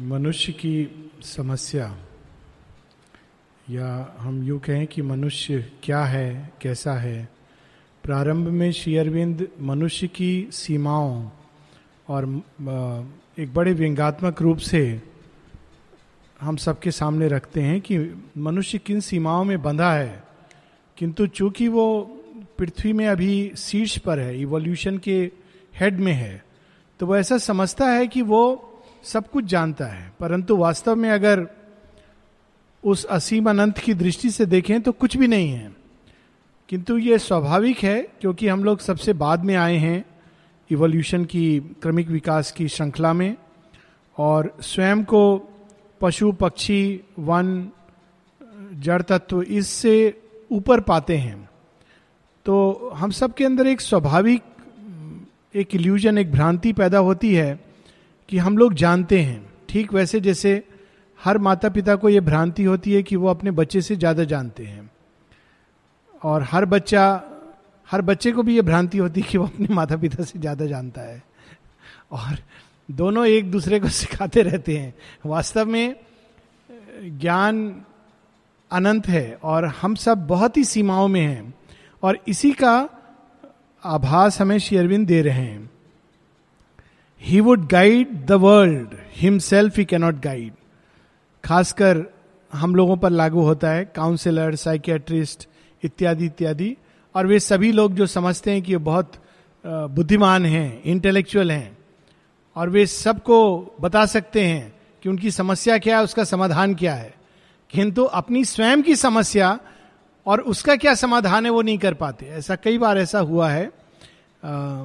मनुष्य की समस्या, या हम यूँ कहें कि मनुष्य क्या है, कैसा है? प्रारंभ में श्री अरविंद मनुष्य की सीमाओं और एक बड़े व्यंगात्मक रूप से हम सबके सामने रखते हैं कि मनुष्य किन सीमाओं में बंधा है। किंतु चूँकि वो पृथ्वी में अभी शीर्ष पर है इवोल्यूशन के हेड में है तो वो ऐसा समझता है कि वो सब कुछ जानता है, परंतु वास्तव में अगर उस असीम अनंत की दृष्टि से देखें तो कुछ भी नहीं है। किंतु ये स्वाभाविक है, क्योंकि हम लोग सबसे बाद में आए हैं इवोल्यूशन की, क्रमिक विकास की श्रृंखला में, और स्वयं को पशु, पक्षी, वन, जड़ तत्व, इससे ऊपर पाते हैं। तो हम सब के अंदर एक स्वाभाविक, एक इल्यूजन एक भ्रांति पैदा होती है कि हम लोग जानते हैं। ठीक वैसे जैसे हर माता पिता को यह भ्रांति होती है कि वो अपने बच्चे से ज़्यादा जानते हैं। और हर बच्चा, हर बच्चे को भी ये भ्रांति होती है कि वो अपने माता पिता से ज़्यादा जानता है। और दोनों एक दूसरे को सिखाते रहते हैं। वास्तव में, ज्ञान अनंत है और हम सब बहुत ही सीमाओं में हैं। और इसी का आभास हमें शेयरविंद दे रहे हैं। He would guide the world himself he cannot guide खासकर हम लोगों पर लागू होता है काउंसलर साइकियाट्रिस्ट इत्यादि इत्यादि। और वे सभी लोग जो समझते हैं कि ये बहुत बुद्धिमान हैं इंटेलेक्चुअल हैं और वे सबको बता सकते हैं कि उनकी समस्या क्या है उसका समाधान क्या है। किंतु अपनी स्वयं की समस्या और उसका क्या समाधान है वो नहीं कर पाते। ऐसा कई बार ऐसा हुआ है। आ,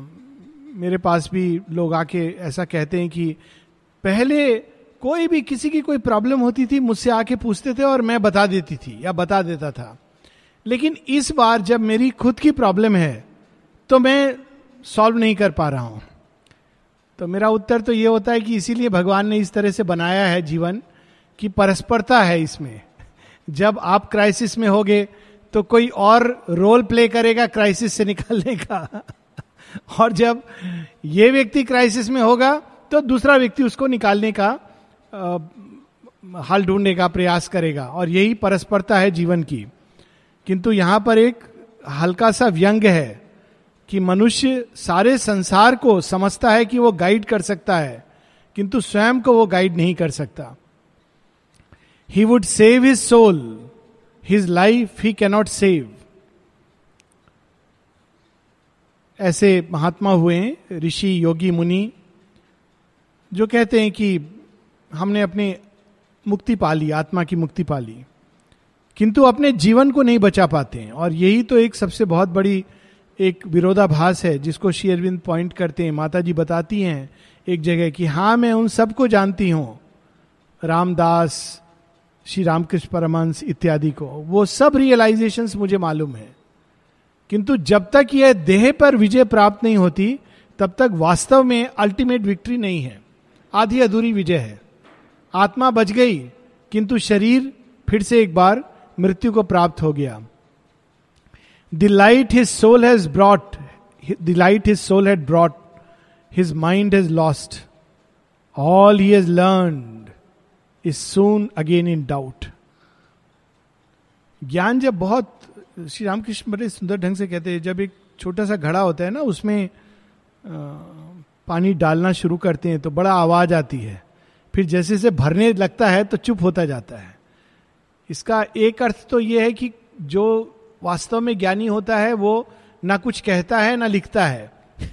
मेरे पास भी लोग आके ऐसा कहते हैं कि पहले कोई भी, किसी की कोई प्रॉब्लम होती थी, मुझसे आके पूछते थे और मैं बता देती थी या बता देता था। लेकिन इस बार जब मेरी खुद की प्रॉब्लम है तो मैं सॉल्व नहीं कर पा रहा हूँ। तो मेरा उत्तर तो ये होता है कि इसीलिए भगवान ने इस तरह से बनाया है जीवन कि परस्परता है इसमें। जब आप क्राइसिस में होगे तो कोई और रोल प्ले करेगा क्राइसिस से निकलने का। और जब ये व्यक्ति क्राइसिस में होगा तो दूसरा व्यक्ति उसको निकालने का आ, हल ढूँढने का प्रयास करेगा। और यही परस्परता है जीवन की। किंतु यहाँ पर एक हल्का सा व्यंग है कि मनुष्य सारे संसार को समझता है कि वो गाइड कर सकता है किंतु स्वयं को वो गाइड नहीं कर सकता। He would save his soul his life he cannot save ऐसे महात्मा हुए हैं, ऋषि, योगी, मुनि, जो कहते हैं कि हमने अपने मुक्ति पा ली, आत्मा की मुक्ति पा ली। किंतु अपने जीवन को नहीं बचा पाते हैं। और यही तो एक सबसे बहुत बड़ी एक विरोधाभास है, जिसको श्री अरविंद पॉइंट करते हैं। माता जी बताती हैं एक जगह कि हाँ मैं उन सबको जानती हूँ। रामदास, श्री रामकृष्ण परमंश इत्यादि को। वो सब रियलाइजेशन मुझे मालूम है। किंतु जब तक यह देह पर विजय प्राप्त नहीं होती, तब तक वास्तव में अल्टीमेट विक्ट्री नहीं है। आधी अधूरी विजय है। आत्मा बच गई, किंतु शरीर फिर से एक बार मृत्यु को प्राप्त हो गया। The light his soul has brought the light his soul had brought his mind has lost all he has learn is soon again in doubt ज्ञान जब बहुत श्री रामकृष्ण बड़े सुंदर ढंग से कहते हैं, जब एक छोटा सा घड़ा होता है ना, उसमें पानी डालना शुरू करते हैं तो बड़ा आवाज़ आती है। फिर जैसे जैसे भरने लगता है तो चुप होता जाता है। इसका एक अर्थ तो यह है कि जो वास्तव में ज्ञानी होता है, वो ना कुछ कहता है, ना लिखता है।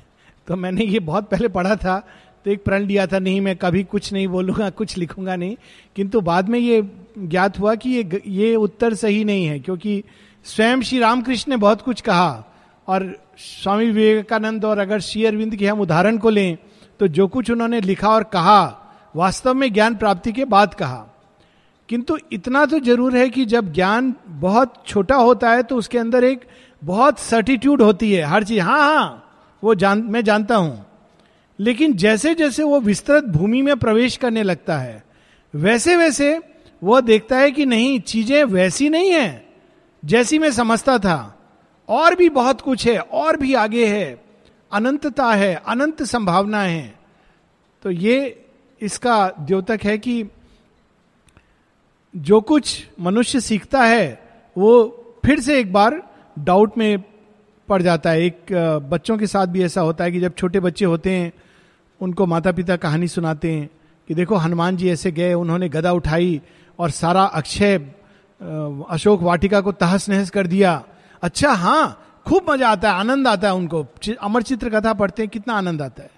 तो मैंने ये बहुत पहले पढ़ा था तो एक प्रण लिया था, नहीं, मैं कभी कुछ नहीं बोलूँगा, कुछ लिखूँगा नहीं। किंतु बाद में ये ज्ञात हुआ कि ये ये उत्तर सही नहीं है, क्योंकि स्वयं श्री रामकृष्ण ने बहुत कुछ कहा और स्वामी विवेकानंद और अगर श्री अरविंद के हम उदाहरण को लें तो जो कुछ उन्होंने लिखा और कहा, वास्तव में ज्ञान प्राप्ति के बाद कहा। किंतु इतना तो ज़रूर है कि जब ज्ञान बहुत छोटा होता है तो उसके अंदर एक बहुत सर्टिट्यूड होती है। हर चीज़ हाँ हाँ वो जान, मैं जानता हूँ। लेकिन जैसे जैसे वो विस्तृत भूमि में प्रवेश करने लगता है वैसे वैसे वो देखता है कि नहीं, चीज़ें वैसी नहीं है। जैसी मैं समझता था। और भी बहुत कुछ है, और भी आगे है। अनंतता है, अनंत संभावना है। तो ये इसका द्योतक है कि जो कुछ मनुष्य सीखता है, वो फिर से एक बार डाउट में पड़ जाता है। एक बच्चों के साथ भी ऐसा होता है कि जब छोटे बच्चे होते हैं, उनको माता पिता कहानी सुनाते हैं कि देखो, हनुमान जी ऐसे गए, उन्होंने गदा उठाई और सारा अक्षय अशोक वाटिका को तहस नहस कर दिया। अच्छा हाँ खूब मज़ा आता है, आनंद आता है उनको। अमर चित्र कथा पढ़ते हैं, कितना आनंद आता है।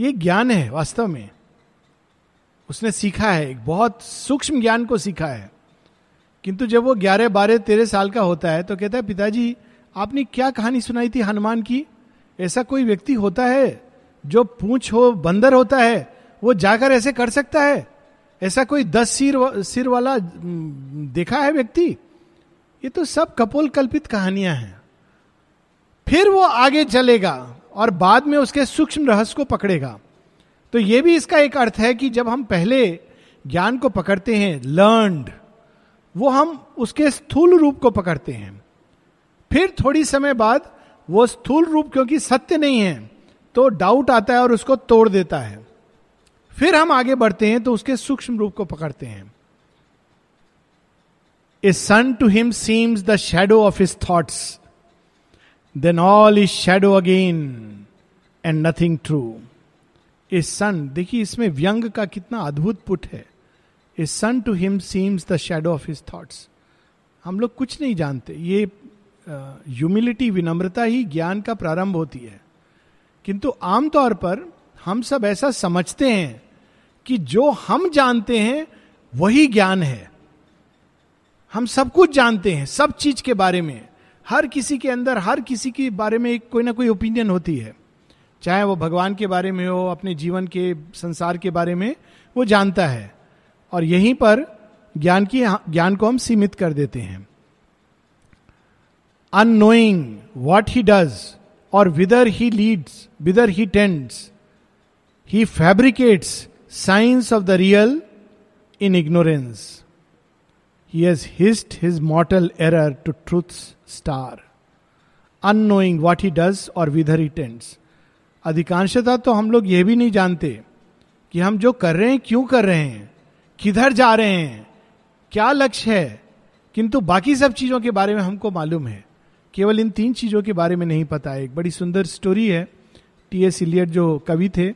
ये ज्ञान है, वास्तव में। उसने सीखा है, एक बहुत सूक्ष्म ज्ञान को सीखा है। किंतु जब वो ग्यारह, बारह, तेरह साल का होता है तो कहता है, पिताजी, आपने क्या कहानी सुनाई थी हनुमान की? ऐसा कोई व्यक्ति होता है जो पूछ हो, बंदर होता है, वो जाकर ऐसे कर सकता है? ऐसा कोई दस सिर सिर वाला देखा है व्यक्ति? ये तो सब कपोल कल्पित कहानियाँ हैं। फिर वो आगे चलेगा और बाद में उसके सूक्ष्म रहस्य को पकड़ेगा। तो ये भी इसका एक अर्थ है कि जब हम पहले ज्ञान को पकड़ते हैं लर्नड वो हम उसके स्थूल रूप को पकड़ते हैं। फिर थोड़ी समय बाद वो स्थूल रूप क्योंकि सत्य नहीं है तो डाउट आता है और उसको तोड़ देता है। फिर हम आगे बढ़ते हैं तो उसके सूक्ष्म रूप को पकड़ते हैं। A sun to him seems the shadow of his thoughts then all is shadow again and nothing true a sun देखिए इसमें व्यंग का कितना अद्भुत पुट है। A sun to him seems the shadow of his thoughts हम लोग कुछ नहीं जानते। ये ह्यूमिलिटी विनम्रता ही ज्ञान का प्रारंभ होती है। किंतु आमतौर पर हम सब ऐसा समझते हैं कि जो हम जानते हैं वही ज्ञान है। हम सब कुछ जानते हैं सब चीज़ के बारे में। हर किसी के अंदर हर किसी के बारे में कोई ना कोई ओपिनियन होती है। चाहे वो भगवान के बारे में हो अपने जीवन के संसार के बारे में वो जानता है। और यहीं पर ज्ञान की ज्ञान को हम सीमित कर देते हैं। अनोइंग वॉट ही डज और whether he leads whether he tends, he fabricates signs of the real in ignorance He has hissed his mortal error to truth's star. Unknowing what he does or whither he tends. अधिकांशतः तो हम लोग यह भी नहीं जानते कि हम जो कर रहे हैं क्यों कर रहे हैं किधर जा रहे हैं क्या लक्ष्य है किंतु बाकी सब चीज़ों के बारे में हमको मालूम है केवल इन तीन चीज़ों के बारे में नहीं पता है एक बड़ी सुंदर स्टोरी है टी एस इलियट जो कवि थे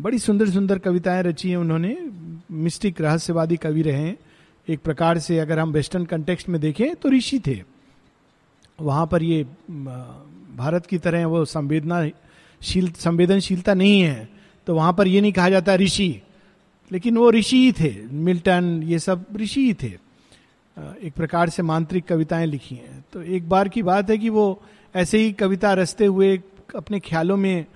बड़ी सुंदर सुंदर कविताएँ रची हैं उन्होंने। मिस्टिक, रहस्यवादी कवि रहे हैं। एक प्रकार से अगर हम वेस्टर्न कंटेक्स्ट में देखें तो ऋषि थे। वहाँ पर ये भारत की तरह वो संवेदनाशील संवेदनशीलता नहीं है। तो वहाँ पर ये नहीं कहा जाता ऋषि। लेकिन वो ऋषि ही थे। मिल्टन, ये सब ऋषि ही थे। एक प्रकार से मांत्रिक कविताएँ लिखी हैं। तो एक बार की बात है कि वो ऐसे ही कविता रचते हुए अपने ख्यालों में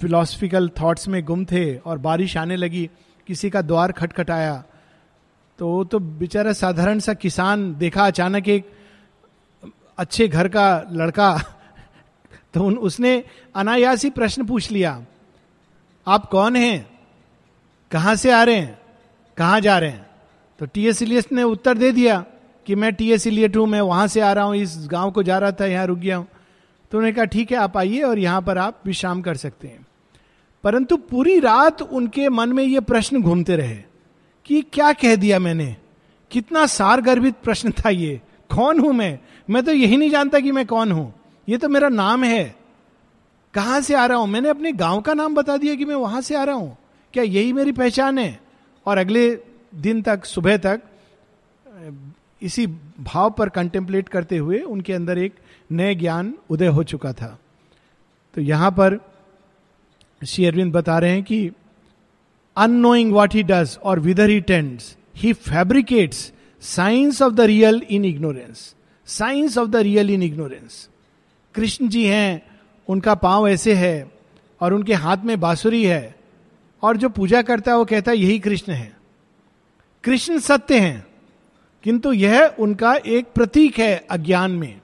फिलोसफिकल थॉट्स में गुम थे और बारिश आने लगी, किसी का द्वार खटखटाया। तो वो तो बेचारा साधारण सा किसान देखा अचानक एक अच्छे घर का लड़का। तो उन, उसने अनायास ही प्रश्न पूछ लिया, आप कौन हैं? कहाँ से आ रहे हैं? कहाँ जा रहे हैं? तो टी एस इलियट ने उत्तर दे दिया कि मैं टी एस इलियट हूँ, मैं वहाँ से आ रहा हूँ, इस गाँव को जा रहा था, यहाँ रुक गया हूँ। तो उन्होंने कहा, ठीक है, आप आइए और यहाँ पर आप विश्राम कर सकते हैं. परंतु पूरी रात उनके मन में ये प्रश्न घूमते रहे कि क्या कह दिया मैंने? कितना सार गर्भित प्रश्न था ये। कौन हूँ मैं? मैं तो यही नहीं जानता कि मैं कौन हूँ। ये तो मेरा नाम है। कहाँ से आ रहा हूँ? मैंने अपने गाँव का नाम बता दिया कि मैं वहाँ से आ रहा हूँ। क्या यही मेरी पहचान है? और अगले दिन तक, सुबह तक, इसी भाव पर कंटेम्पलेट करते हुए उनके अंदर एक नए ज्ञान उदय हो चुका था। तो यहाँ पर श्री अरविंद बता रहे हैं कि annoying what he does or whether he tends he fabricates signs of the real in ignorance signs of the real in ignorance Krishna ji हैं, उनका पाँव ऐसे है और उनके हाथ में बांसुरी है और जो पूजा करता है वो कहता है, यही कृष्ण है। कृष्ण सत्य हैं, किंतु यह उनका एक प्रतीक है अज्ञान में।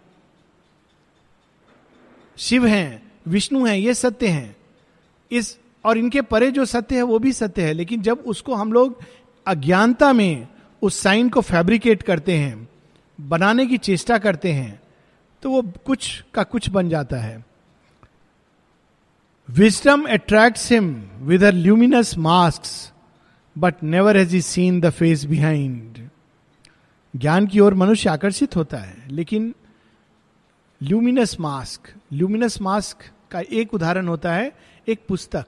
शिव हैं, विष्णु हैं, ये सत्य हैं। इस और इनके परे जो सत्य है, वो भी सत्य है। लेकिन जब उसको हम लोग अज्ञानता में उस साइन को फैब्रिकेट करते हैं, बनाने की चेष्टा करते हैं तो वो कुछ का कुछ बन जाता है। Wisdom attracts him with luminous mask but never has he seen the face behind ज्ञान की ओर मनुष्य आकर्षित होता है, लेकिन ल्यूमिनस मास्क ल्यूमिनस मास्क का एक उदाहरण होता है, एक पुस्तक।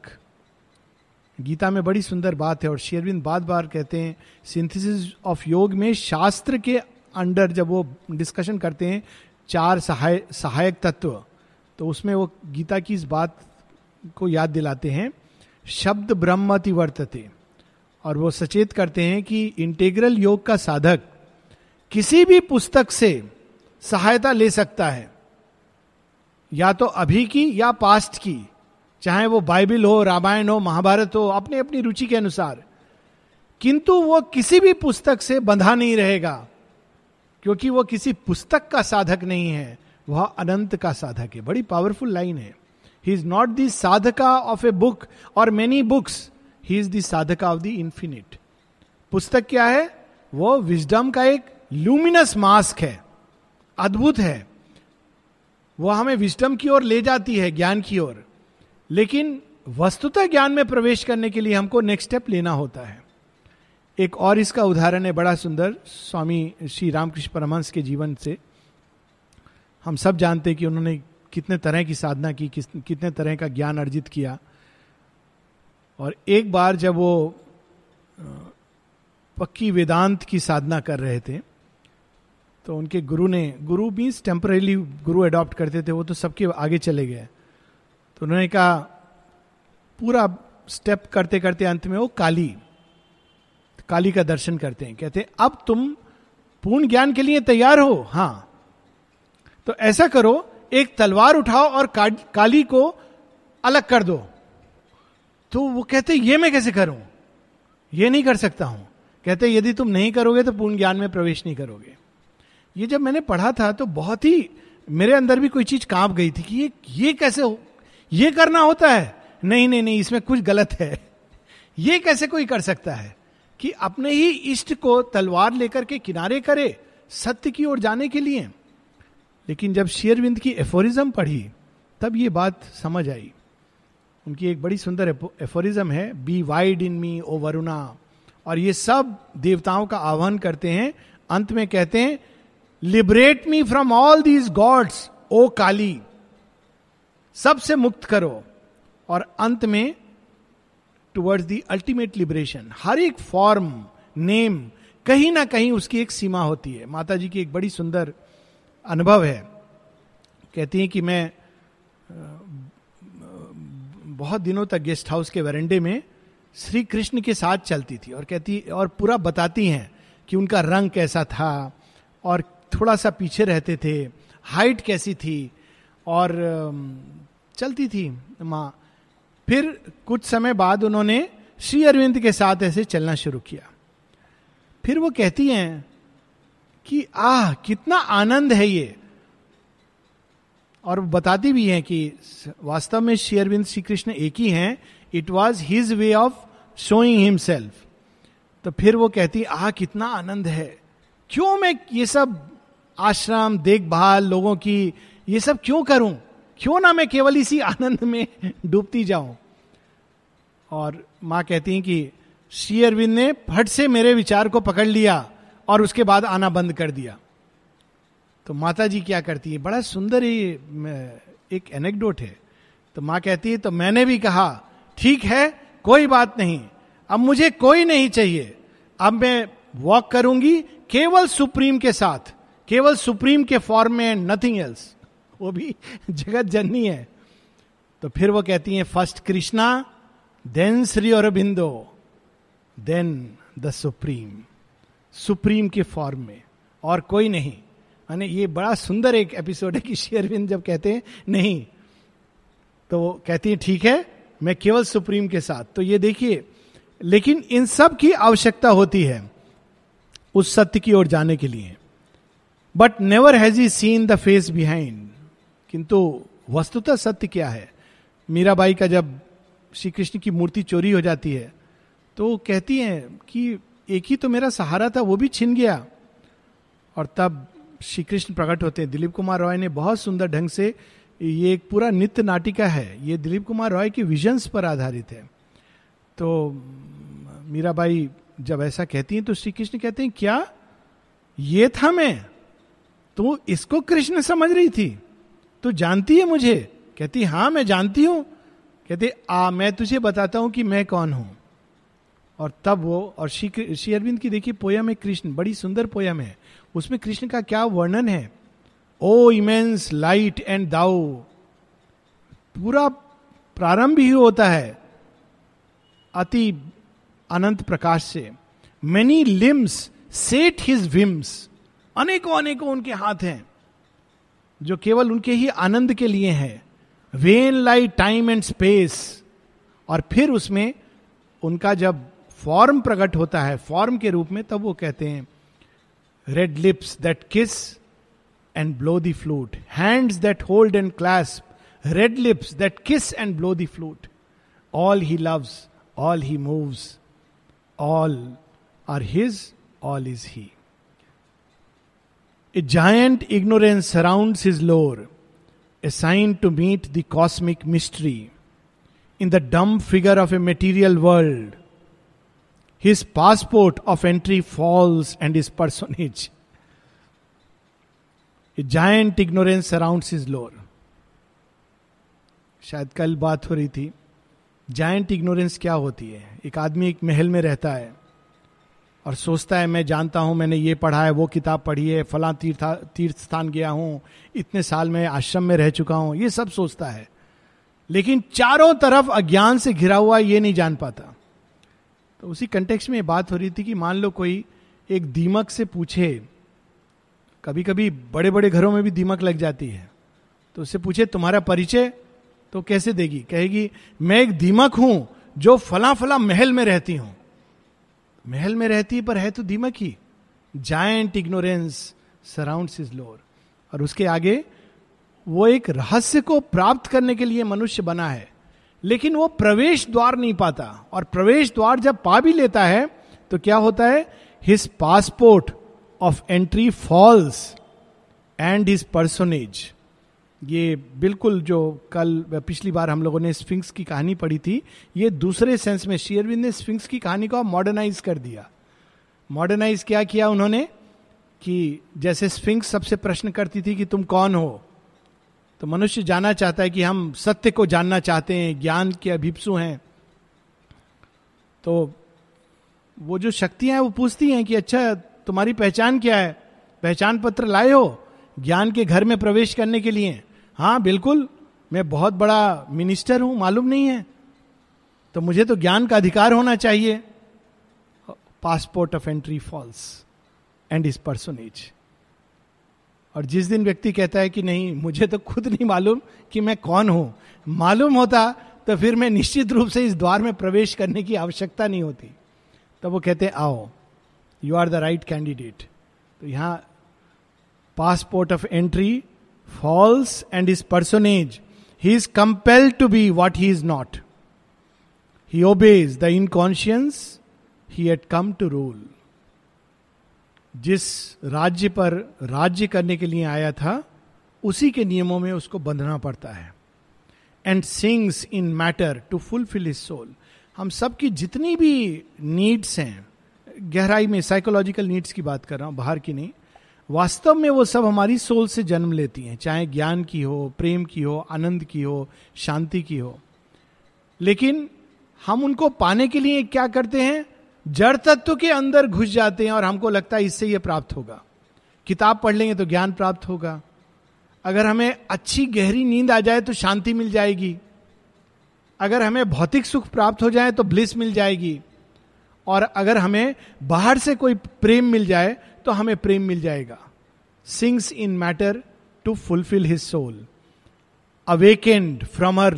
गीता में बड़ी सुंदर बात है और शेरविंद बार बार कहते हैं सिंथेसिस ऑफ़ योग में शास्त्र के अंडर जब वो डिस्कशन करते हैं, चार सहाय, सहायक तत्व तो उसमें वो गीता की इस बात को याद दिलाते हैं, शब्द ब्रह्मति वर्तते और वो सचेत करते हैं कि इंटेग्रल योग का साधक किसी भी पुस्तक से सहायता ले सकता है। या तो अभी की या पास्ट की, चाहे वो बाइबल हो, रामायण हो, महाभारत हो, अपनी अपनी रुचि के अनुसार। किंतु वो किसी भी पुस्तक से बंधा नहीं रहेगा, क्योंकि वो किसी पुस्तक का साधक नहीं है, वह अनंत का साधक है। बड़ी पावरफुल लाइन है। He is not the sadhaka of a book or many books he is the sadhaka of the infinite पुस्तक क्या है? वो विजडम का एक ल्यूमिनस मास्क है। अद्भुत है। वो हमें विस्टम की ओर ले जाती है, ज्ञान की ओर। लेकिन वस्तुतः ज्ञान में प्रवेश करने के लिए हमको नेक्स्ट स्टेप लेना होता है। एक और इसका उदाहरण है बड़ा सुंदर, स्वामी श्री रामकृष्ण परमहंस के जीवन से। हम सब जानते हैं कि उन्होंने कितने तरह की साधना की, किस, कितने तरह का ज्ञान अर्जित किया। और एक बार जब वो पक्की वेदांत की साधना कर रहे थे तो उनके गुरु ने, गुरु मीन्स टेम्परेली गुरु अडॉप्ट करते थे, वो तो सबके आगे चले गए। तो उन्होंने कहा, पूरा स्टेप करते करते अंत में वो काली काली का दर्शन करते हैं। कहते हैं, अब तुम पूर्ण ज्ञान के लिए तैयार हो। हाँ। तो ऐसा करो, एक तलवार उठाओ और काली को अलग कर दो। तो वो कहते ये मैं कैसे करूँ? ये नहीं कर सकता हूँ। कहते यदि तुम नहीं करोगे तो पूर्ण ज्ञान में प्रवेश नहीं करोगे। ये जब मैंने पढ़ा था तो बहुत ही मेरे अंदर भी कोई चीज़ काँप गई थी कि ये ये कैसे हो? ये करना होता है? नहीं नहीं नहीं, इसमें कुछ गलत है। ये कैसे कोई कर सकता है? कि अपने ही इष्ट को तलवार लेकर के किनारे करे सत्य की ओर जाने के लिए। लेकिन जब शेयरविंद की एफोरिज्म पढ़ी, तब ये बात समझ आई। उनकी एक बड़ी सुंदर एफोरिज्म है be wide in me O Varuna और ये सब देवताओं का आह्वान करते हैं, अंत में कहते हैं liberate me from all these gods O Kali सबसे मुक्त करो और अंत में टुवर्ड्स दी अल्टीमेट लिबरेशन हर एक फॉर्म नेम कहीं ना कहीं उसकी एक सीमा होती है। माता जी की एक बड़ी सुंदर अनुभव है। कहती हैं कि मैं बहुत दिनों तक गेस्ट हाउस के वरेंडे में श्री कृष्ण के साथ चलती थी और कहती, और पूरा बताती हैं कि उनका रंग कैसा था और थोड़ा सा पीछे रहते थे। हाइट कैसी थी और चलती थी माँ। फिर कुछ समय बाद उन्होंने श्री अरविंद के साथ ऐसे चलना शुरू किया। फिर वो कहती हैं कि, आह, कितना आनंद है ये। और बताती भी हैं कि वास्तव में श्री अरविंद श्री कृष्ण एक ही हैं। It was his way of showing himself तो फिर वो कहती, आह, कितना आनंद है। क्यों मैं ये सब आश्रम, देखभाल, लोगों की, ये सब क्यों करूँ? क्यों ना मैं केवल इसी आनंद में डूबती जाऊँ? और माँ कहती हैं कि, श्री अरविंद ने फट से मेरे विचार को पकड़ लिया और उसके बाद आना बंद कर दिया। तो माता जी क्या करती है? बड़ा सुंदर ही एक एनेक्डोट है। तो माँ कहती है तो मैंने भी कहा, ठीक है, कोई बात नहीं, अब मुझे कोई नहीं चाहिए। अब मैं वॉक करूँगी केवल सुप्रीम के साथ। केवल सुप्रीम के फॉर्म में नथिंग एल्स वो भी जगत जननी है। तो फिर वो कहती है first Krishna then Sri Aurobindo then the supreme supreme के फॉर्म में। और कोई नहीं। माने ये बड़ा सुंदर एक एपिसोड है कि शेयरविंद जब कहते हैं, नहीं। तो वो कहती है, ठीक है, मैं केवल सुप्रीम के साथ। तो ये देखिए, लेकिन इन सब की आवश्यकता होती है उस सत्य की ओर जाने के लिए। But never has he seen the face behind किंतु वस्तुतः सत्य क्या है? मीराबाई का जब श्री कृष्ण की मूर्ति चोरी हो जाती है तो कहती हैं कि एक ही तो मेरा सहारा था, वो भी छिन गया। और तब श्री कृष्ण प्रकट होते हैं। दिलीप कुमार रॉय ने बहुत सुंदर ढंग से ये एक पूरा नित्य नाटिका है। ये दिलीप कुमार रॉय के विजन्स पर आधारित है। तो मीराबाई जब ऐसा कहती हैं तो श्री कृष्ण कहते हैं, क्या? ये था मैं? तो इसको कृष्ण समझ रही थी। तू जानती है मुझे? कहती, हाँ, मैं जानती हूँ। कहते, आ, मैं तुझे बताता हूँ कि मैं कौन हूँ। और तब वो, और श्री श्री अरविंद की देखिए, पोयम है कृष्ण, बड़ी सुंदर पोयम है। उसमें कृष्ण का क्या वर्णन है? ओ इमेंस लाइट एंड दाओ पूरा प्रारंभ ही होता है अति अनंत प्रकाश से। Many limbs set his whims अनेकों अनेकों उनके हाथ हैं, जो केवल उनके ही आनंद के लिए हैं। When light time and space. और फिर उसमें उनका जब फॉर्म प्रकट होता है, फॉर्म के रूप में, तब वो कहते हैं red lips that kiss and blow the flute hands that hold and clasp red lips that kiss and blow the flute all he loves all he moves all are his all is he a giant ignorance surrounds his a sign to meet the cosmic mystery in the dumb figure of a material world his passport of entry false and is personage giant ignorance surround is lore शायद कल बात हो रही थी। Giant ignorance क्या होती है? एक आदमी एक महल में रहता है। और सोचता है, मैं जानता हूँ, मैंने ये पढ़ा है, वो किताब पढ़ी है, फला तीर्थ तीर्थ स्थान गया हूँ, इतने साल में आश्रम में रह चुका हूँ। ये सब सोचता है। लेकिन चारों तरफ़ अज्ञान से घिरा हुआ ये नहीं जान पाता। तो उसी कंटेक्स में बात हो रही थी कि मान लो कोई एक दीमक से पूछे कभी कभी बड़े बड़े घरों में भी दीमक लग जाती है। तो उससे पूछे, तुम्हारा परिचय? तो कैसे देगी? कहेगी, मैं एक दीमक हूँ, जो फला फला महल में रहती हूँ। महल में रहती पर है तो दीमक ही। Giant ignorance surround is lower और उसके आगे वो एक रहस्य को प्राप्त करने के लिए मनुष्य बना है। लेकिन वो प्रवेश द्वार नहीं पाता। और प्रवेश द्वार जब पा भी लेता है तो क्या होता है? His passport of entry false and his personage ये बिल्कुल जो कल, पिछली बार हम लोगों ने स्फिंक्स की कहानी पढ़ी थी, ये दूसरे सेंस में शेयरविंद ने स्फिंक्स की कहानी को मॉडर्नाइज कर दिया। मॉडर्नाइज क्या किया उन्होंने? कि जैसे स्फिंक्स सबसे प्रश्न करती थी कि तुम कौन हो? तो मनुष्य जानना चाहता है कि हम सत्य को जानना चाहते हैं, ज्ञान के अभिप्सु हैं। तो वो जो शक्तियाँ हैं, वो पूछती हैं कि अच्छा तुम्हारी पहचान क्या है? पहचान पत्र लाए हो? ज्ञान के घर में प्रवेश करने के लिए। हाँ बिल्कुल। मैं बहुत बड़ा मिनिस्टर हूँ, मालूम नहीं है। तो मुझे तो ज्ञान का अधिकार होना चाहिए। Passport of entry false and is personage और जिस दिन व्यक्ति कहता है कि नहीं, मुझे तो खुद नहीं मालूम कि मैं कौन हूँ। मालूम होता तो फिर मैं निश्चित रूप से इस द्वार में प्रवेश करने की आवश्यकता नहीं होती। तो वो कहते, आओ you are the right candidate तो यहाँ passport of entry false and is personage he is compelled to be what he is not he obeys the inconscience he at come to rule जिस राज्य पर राज्य करने के लिए आया था, उसी के नियमों में उसको बंधना पड़ता है and sings in matter to fulfil his soul हम सबकी जितनी भी नीड्स हैं, गहराई में साइकोलॉजिकल नीड्स की बात कर रहा हूँ, बाहर की नहीं वास्तव में वो सब हमारी सोल से जन्म लेती हैं, चाहे ज्ञान की हो, प्रेम की हो, आनंद की हो, शांति की हो। लेकिन हम उनको पाने के लिए क्या करते हैं? जड़ तत्व के अंदर घुस जाते हैं और हमको लगता है इससे यह प्राप्त होगा। किताब पढ़ लेंगे तो ज्ञान प्राप्त होगा। अगर हमें अच्छी गहरी नींद आ जाए तो शांति मिल जाएगी। अगर हमें भौतिक सुख प्राप्त हो जाए तो ब्लिस मिल जाएगी। और अगर हमें बाहर से कोई प्रेम मिल जाए तो हमें प्रेम मिल जाएगा। Sings in matter to fulfil his soul awakened from her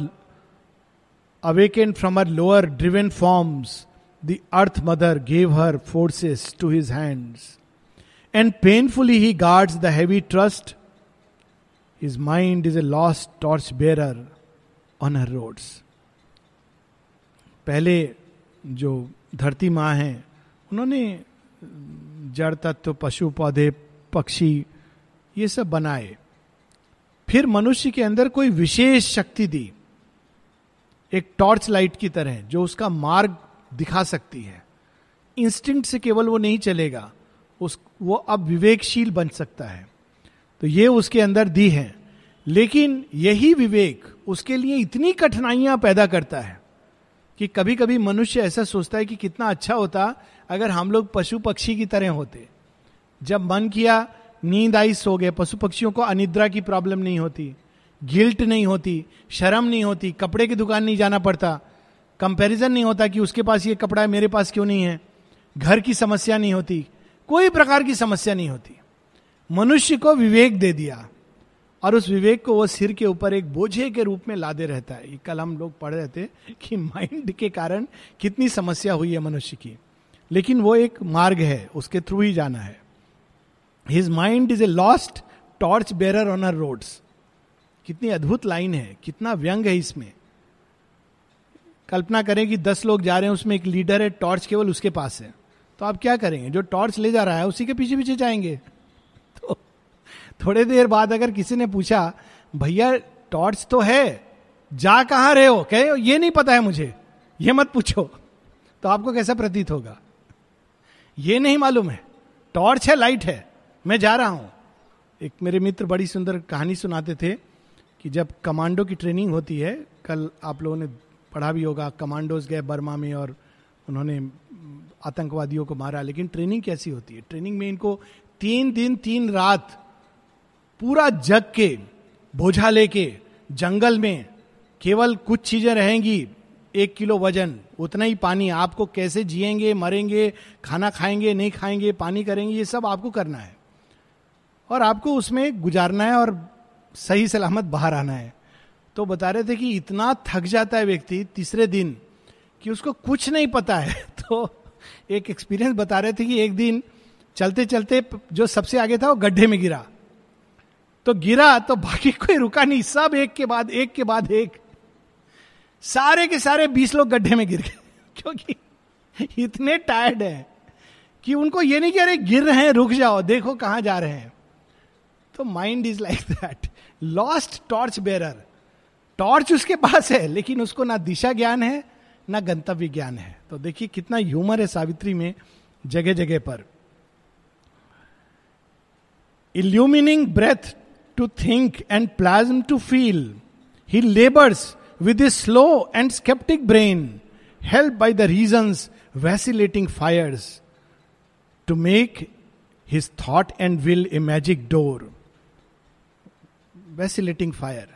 awakened from her lower driven forms the earth mother gave her forces to his hands and painfully he guards the heavy trust his mind is a lost torch bearer on her roads पहले जो धरती माँ हैं, उन्होंने जड़ तत्व, पशु पौधे, पक्षी, ये सब बनाए। फिर मनुष्य के अंदर कोई विशेष शक्ति दी। एक टॉर्च लाइट की तरह, जो उसका मार्ग दिखा सकती है। इंस्टिंक्ट से केवल वो नहीं चलेगा, उस, वो अब विवेकशील बन सकता है। तो ये उसके अंदर दी है। लेकिन यही विवेक उसके लिए इतनी कठिनाइयाँ पैदा करता है, कि कभी कभी मनुष्य ऐसा सोचता है कि कितना अच्छा होता अगर हम लोग पशु पक्षी की तरह होते, जब मन किया, नींद आई, सो गए, पशु पक्षियों को अनिद्रा की प्रॉब्लम नहीं होती गिल्ट नहीं होती, शर्म नहीं होती, कपड़े की दुकान नहीं जाना पड़ता कंपैरिजन नहीं होता कि उसके पास ये कपड़ा है, मेरे पास क्यों नहीं है, घर की समस्या नहीं होती, कोई प्रकार की समस्या नहीं होती। मनुष्य को विवेक दे दिया, और उस विवेक को वो सिर के ऊपर एक बोझे के रूप में लादे रहता है। कल हम लोग पढ़ रहे थे कि माइंड के कारण कितनी समस्या हुई है मनुष्य की। लेकिन वो एक मार्ग है, उसके थ्रू ही जाना है। His mind is a lost torch bearer on her roads कितनी अद्भुत लाइन है, कितना व्यंग है इसमें। कल्पना करें कि दस लोग जा रहे हैं, उसमें एक लीडर है टॉर्च केवल उसके पास है। तो आप क्या करेंगे? जो टॉर्च ले जा रहा है, उसी के पीछे पीछे जाएँगे। तो थोड़े देर बाद अगर किसी ने पूछा, भैया टॉर्च तो है, जा कहाँ रहे हो? कहे, ये नहीं पता है मुझे, ये मत पूछो। तो आपको कैसा प्रतीत होगा? ये नहीं मालूम है। टॉर्च है, लाइट है। मैं जा रहा हूँ। एक मेरे मित्र बड़ी सुंदर कहानी सुनाते थे कि जब कमांडो की ट्रेनिंग होती है, कल आप लोगों ने पढ़ा भी होगा, कमांडोज गए बर्मा में और उन्होंने आतंकवादियों को मारा। लेकिन ट्रेनिंग कैसी होती है? ट्रेनिंग में इनको तीन दिन, तीन रात पूरा जग के, बोझा लेके, जंगल में केवल कुछ चीज़ें रहेंगी एक किलो वज़न, उतना ही पानी आपको कैसे जिएँगे, मरेंगे, खाना खाएँगे, नहीं खाएँगे, पानी करेंगे, ये सब आपको करना है। और आपको उसमें गुजारना है और सही सलामत बाहर आना है। तो बता रहे थे कि इतना थक जाता है व्यक्ति तीसरे दिन कि उसको कुछ नहीं पता है। तो एक एक्सपीरियंस बता रहे थे कि एक दिन चलते चलते जो सबसे आगे था वो गड्ढे में गिरा। तो गिरा तो बाकी कोई रुका नहीं, सब एक के बाद, एक के बाद एक। सारे के सारे बीस लोग गड्ढे में गिर गए। क्योंकि इतने टायर्ड है कि उनको ये नहीं कह रहे गिर रहे हैं, रुक जाओ, देखो कहाँ जा रहे हैं। तो mind is like that lost torch bearer torch उसके पास है, लेकिन उसको ना दिशा ज्ञान है, ना गंतव्य ज्ञान है। तो देखिए कितना ह्यूमर है सावित्री में जगह जगह पर। Illumining breath to think and plasm to feel he labours with a slow and sceptic brain help by the reason vacillating fires to make his thought and will a magic door vacillating fire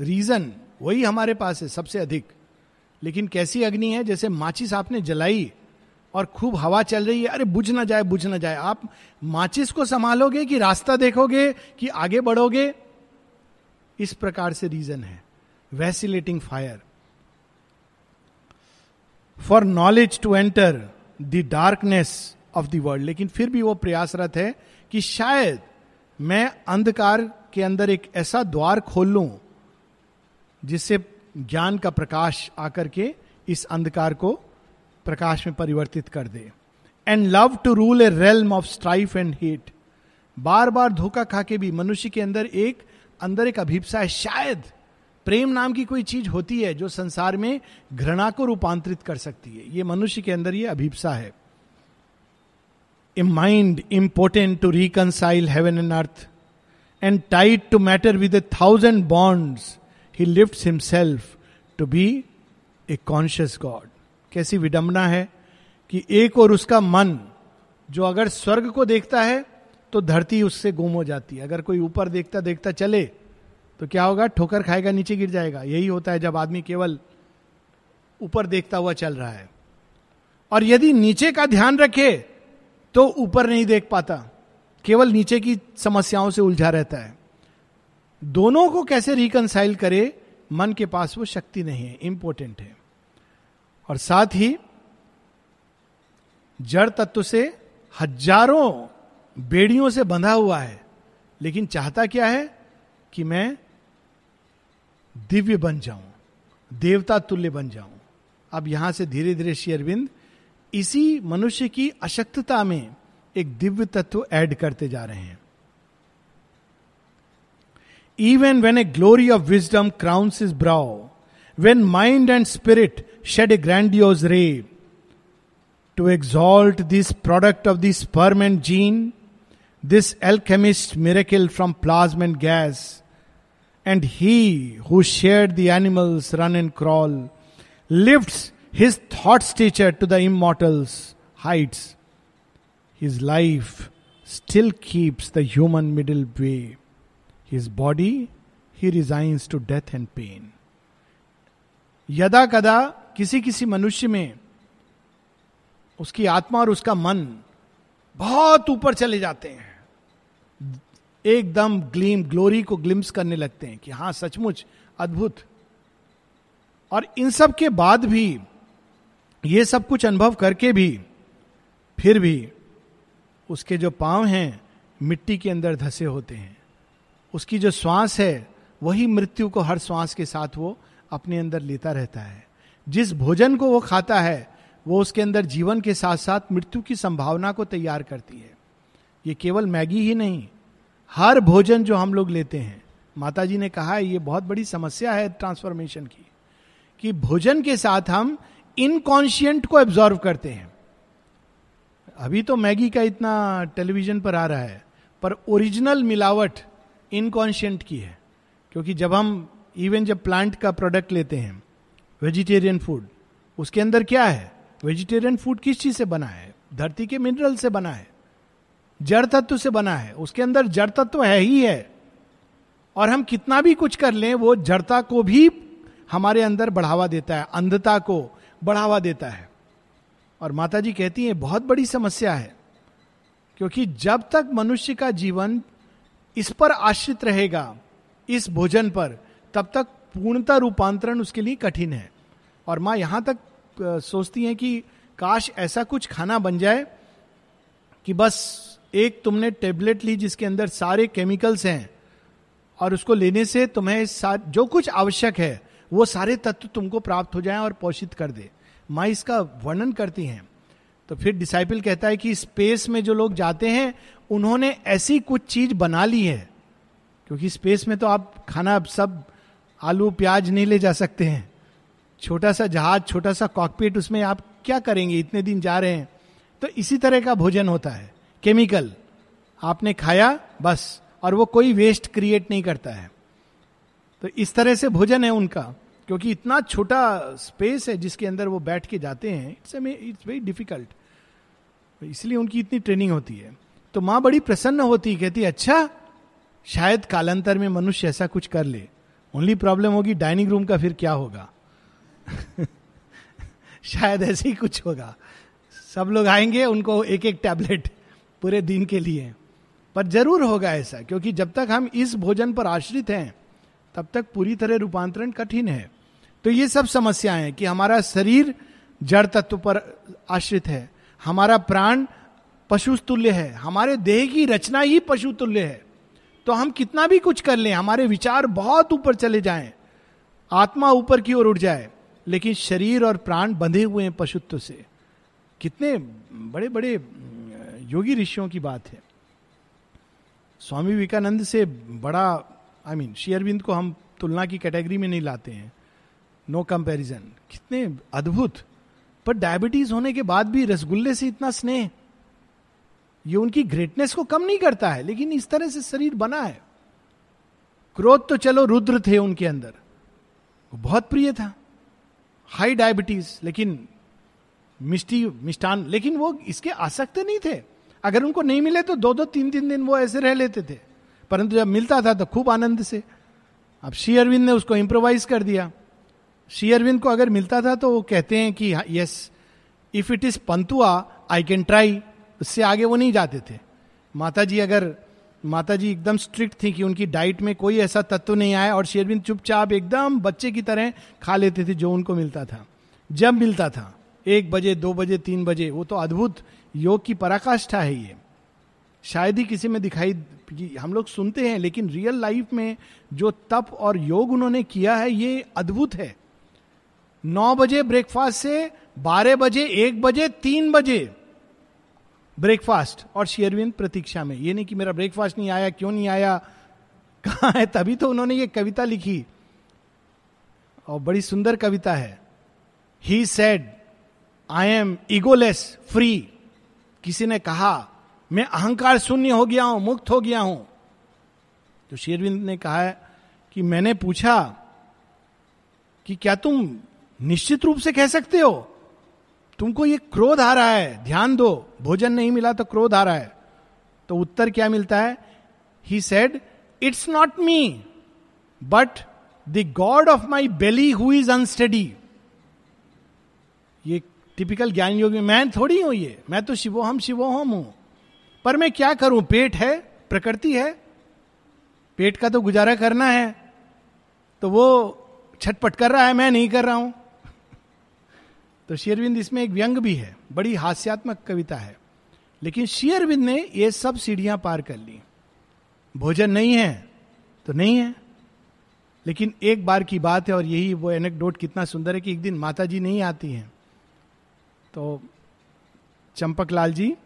reason वही हमारे पास है, सबसे अधिक। लेकिन कैसी अग्नि है, जैसे माचिस आपने जलाई और खूब हवा चल रही है, अरे बुझ ना जाए, बुझ ना जाए। आप माचिस को संभालोगे कि रास्ता देखोगे, कि आगे बढ़ोगे? इस प्रकार से रीजन है। Vacillating fire for knowledge to enter the darkness of the world लेकिन फिर भी वो प्रयासरत है कि शायद मैं अंधकार के अंदर एक ऐसा द्वार खोल लूँ जिससे ज्ञान का प्रकाश आकर के इस अंधकार को प्रकाश में परिवर्तित कर दे। And love to rule a realm of strife and heat बार बार धोखा खा के भी मनुष्य के अंदर एक अंदर एक अभिप्सा है, शायद प्रेम नाम की कोई चीज़ होती है जो संसार में घृणा को रूपांतरित कर सकती है। ये मनुष्य के अंदर ये अभिप्सा है। A mind important to reconcile heaven and earth and tied to matter with a thousand bonds he lift himself to be a conscious god कैसी विडंबना है कि एक और उसका मन जो अगर स्वर्ग को देखता है तो धरती उससे गुम हो जाती है। अगर कोई ऊपर देखता देखता चले तो क्या होगा? ठोकर खाएगा, नीचे गिर जाएगा। यही होता है जब आदमी केवल ऊपर देखता हुआ चल रहा है। और यदि नीचे का ध्यान रखे तो ऊपर नहीं देख पाता। केवल नीचे की समस्याओं से उलझा रहता है। दोनों को कैसे रिकनसाइल करे? मन के पास वो शक्ति नहीं है इंपॉर्टेंट है। और साथ ही, जड़ तत्व से हज़ारों बेड़ियों से बंधा हुआ है। लेकिन चाहता क्या है? कि मैं दिव्य बन जाऊँ, देवता तुल्य बन जाऊँ। अब यहाँ से धीरे धीरे श्री अरविंद, इसी मनुष्य की अशक्तता में एक दिव्य तत्व ऐड करते जा रहे हैं। Even when a glory of wisdom crowns his brow when mind and spirit shed a grandiose ray to exalt this product of this sperm and gene this alchemist miracle from plasm and gas and he who shared the animals run and crawl, lifts his thought stature to the immortals' heights. His life still keeps the human middle way. His body he resigns to death and pain. यदा कदा किसी किसी मनुष्य में उसकी आत्मा और उसका मन बहुत ऊपर चले जाते हैं एकदम ग्लीम, ग्लोरी को ग्लिम्स करने लगते हैं कि हाँ, सचमुच अद्भुत। और इन सब के बाद भी, ये सब कुछ अनुभव करके भी, फिर भी उसके जो पाँव हैं, मिट्टी के अंदर धसे होते हैं। उसकी जो श्वास है, वही मृत्यु को हर श्वास के साथ वो अपने अंदर लेता रहता है। जिस भोजन को वो खाता है, वो उसके अंदर जीवन के साथ साथ मृत्यु की संभावना को तैयार करती है। ये केवल मैगी ही नहीं हर भोजन जो हम लोग लेते हैं माता जी ने कहा है ये बहुत बड़ी समस्या है ट्रांसफॉर्मेशन की, कि भोजन के साथ हम इनकॉन्शियंट को एब्जॉर्व करते हैं। अभी तो मैगी का इतना टेलीविज़न पर आ रहा है, पर ओरिजिनल मिलावट इनकॉन्शियंट की है, क्योंकि जब हम इवन जब प्लांट का प्रोडक्ट लेते हैं वेजिटेरियन फ़ूड उसके अंदर क्या है? वेजिटेरियन फ़ूड किस चीज़ से बना है? धरती के मिनरल से बना है। जड़ तत्व से बना है, उसके अंदर जड़ तत्व है ही है। और हम कितना भी कुछ कर लें, वो जड़ता को भी हमारे अंदर बढ़ावा देता है, अंधता को बढ़ावा देता है। और माता जी कहती हैं, बहुत बड़ी समस्या है, क्योंकि जब तक मनुष्य का जीवन इस पर आश्रित रहेगा, इस भोजन पर, तब तक पूर्णता रूपांतरण उसके लिए कठिन है। और माँ यहाँ तक सोचती हैं कि काश ऐसा कुछ खाना बन जाए कि बस एक तुमने टेबलेट ली जिसके अंदर सारे केमिकल्स हैं, और उसको लेने से तुम्हें जो कुछ आवश्यक है, वो सारे तत्व तुमको प्राप्त हो जाए और पोषित कर दे। माँ इसका वर्णन करती हैं। तो फिर डिसाइपल कहता है कि स्पेस में जो लोग जाते हैं, उन्होंने ऐसी कुछ चीज़ बना ली है। क्योंकि स्पेस में तो आप खाना, सब आलू, प्याज नहीं ले जा सकते हैं। छोटा सा जहाज़, छोटा सा कॉकपीट उसमें आप क्या करेंगे? इतने दिन जा रहे हैं। तो इसी तरह का भोजन होता है। केमिकल। आपने खाया, बस, और वो कोई वेस्ट क्रिएट नहीं करता है। तो इस तरह से भोजन है उनका, क्योंकि इतना छोटा स्पेस है जिसके अंदर वो बैठ के जाते हैं इट्स इट्स वेरी डिफ़िकल्ट इसलिए उनकी इतनी ट्रेनिंग होती है। तो माँ बड़ी प्रसन्न होती, कहती अच्छा शायद कालांतर में मनुष्य ऐसा कुछ कर ले। ओनली प्रॉब्लम होगी डाइनिंग रूम का फिर क्या होगा? शायद ऐसे ही कुछ होगा। सब लोग आएँगे, उनको एक एक टैबलेट पूरे दिन के लिए। पर ज़रूर होगा ऐसा, क्योंकि जब तक हम इस भोजन पर आश्रित हैं, तब तक पूरी तरह रूपांतरण कठिन है। तो ये सब समस्याएँ हैं कि हमारा शरीर जड़ तत्व पर आश्रित है, हमारा प्राण पशु तुल्य है, हमारे देह की रचना ही पशु तुल्य है। तो हम कितना भी कुछ कर लें, हमारे विचार बहुत ऊपर चले जाएँ, आत्मा ऊपर की ओर उठ जाए, लेकिन शरीर और प्राण बंधे हुए हैं पशुत्व से। कितने बड़े बड़े योगी ऋषियों की बात है। स्वामी विवेकानंद से बड़ा आई मीन शेयरबिंद को हम तुलना की कैटेगरी में नहीं लाते हैं। नो कंपैरिजन कितने अद्भुत। पर डायबिटीज़ होने के बाद भी रसगुल्ले से इतना स्नेह, ये उनकी ग्रेटनेस को कम नहीं करता है, लेकिन इस तरह से शरीर बना है। क्रोध तो चलो रुद्र थे उनके अंदर। वो बहुत प्रिय था। हाई डायबिटीज़ लेकिन मिष्टी, मिष्टान, लेकिन वो इसके आसक्त नहीं थे। अगर उनको नहीं मिले तो दो दो तीन तीन दिन वो ऐसे रह लेते थे। परंतु जब मिलता था तो खूब आनंद से। अब श्री अरविंद ने उसको इम्प्रोवाइज कर दिया। श्री अरविंद को अगर मिलता था तो वो कहते हैं कि yes if it is pantua I can try उससे आगे वो नहीं जाते थे। माता जी अगर माता जी एकदम स्ट्रिक्ट थी कि उनकी डाइट में कोई ऐसा तत्व नहीं आया और शेरविंद चुपचाप एकदम बच्चे की तरह खा लेते थे जो उनको मिलता था। जब मिलता था, एक बजे, दो बजे, तीन बजे, वो तो अद्भुत योग की पराकाष्ठा है ये। शायद ही किसी में दिखाई हम लोग सुनते हैं, लेकिन रियल लाइफ में जो तप और योग उन्होंने किया है, ये अद्भुत है। नौ बजे ब्रेकफास्ट से बारह बजे, एक बजे, तीन बजे ब्रेकफास्ट और शेयरविंद प्रतीक्षा में। ये नहीं कि मेरा ब्रेकफास्ट नहीं आया, क्यों नहीं आया, कहा है, तभी तो उन्होंने ये कविता लिखी। और बड़ी सुंदर कविता है। He said I am egoless free किसी ने कहा, मैं अहंकार शून्य हो गया हूँ, मुक्त हो गया हूँ। तो शेरविंद ने कहा है कि मैंने पूछा कि क्या तुम निश्चित रूप से कह सकते हो? तुमको ये क्रोध आ रहा है, ध्यान दो, भोजन नहीं मिला तो क्रोध आ रहा है। तो उत्तर क्या मिलता है? He said it's not me but the god of my belly who is unsteady ये टिपिकल ज्ञान योग, में थोड़ी हूँ ये, मैं तो शिवो, हम शिवो, हम हूँ। पर मैं क्या करूँ? पेट है, प्रकृति है। पेट का तो गुजारा करना है। तो वो छटपट कर रहा है, मैं नहीं कर रहा हूँ। तो शेरविंद इसमें एक व्यंग भी है, बड़ी हास्यात्मक कविता है। लेकिन शेयरविंद ने ये सब सीढ़ियाँ पार कर ली। भोजन नहीं है तो नहीं है। लेकिन एक बार की बात है और यही वो एनेक्डोट कितना सुंदर है कि एक दिन माता जी नहीं आती हैं। तो चंपक लाल जी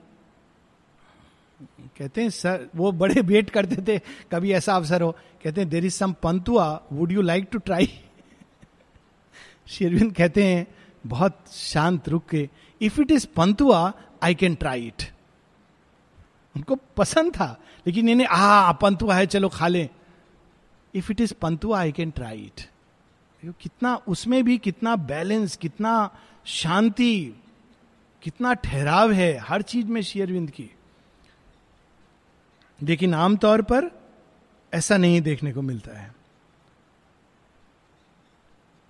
कहते हैं, सर, वो बड़े वेट करते थे, कभी ऐसा अवसर हो। कहते हैं, there is some pantua, would you like to try? Sri Aurobindo कहते हैं, बहुत शांत रुक के, if it is pantua, I can try it. उनको पसंद था, लेकिन इन्हें, आ, पंतुआ है, चलो खा लें। If it is pantua, I can try it. कितना, उसमें भी कितना बैलेंस, कितना शांति कितना ठहराव है हर चीज़ में शेयरविंद की। लेकिन आमतौर पर ऐसा नहीं देखने को मिलता है।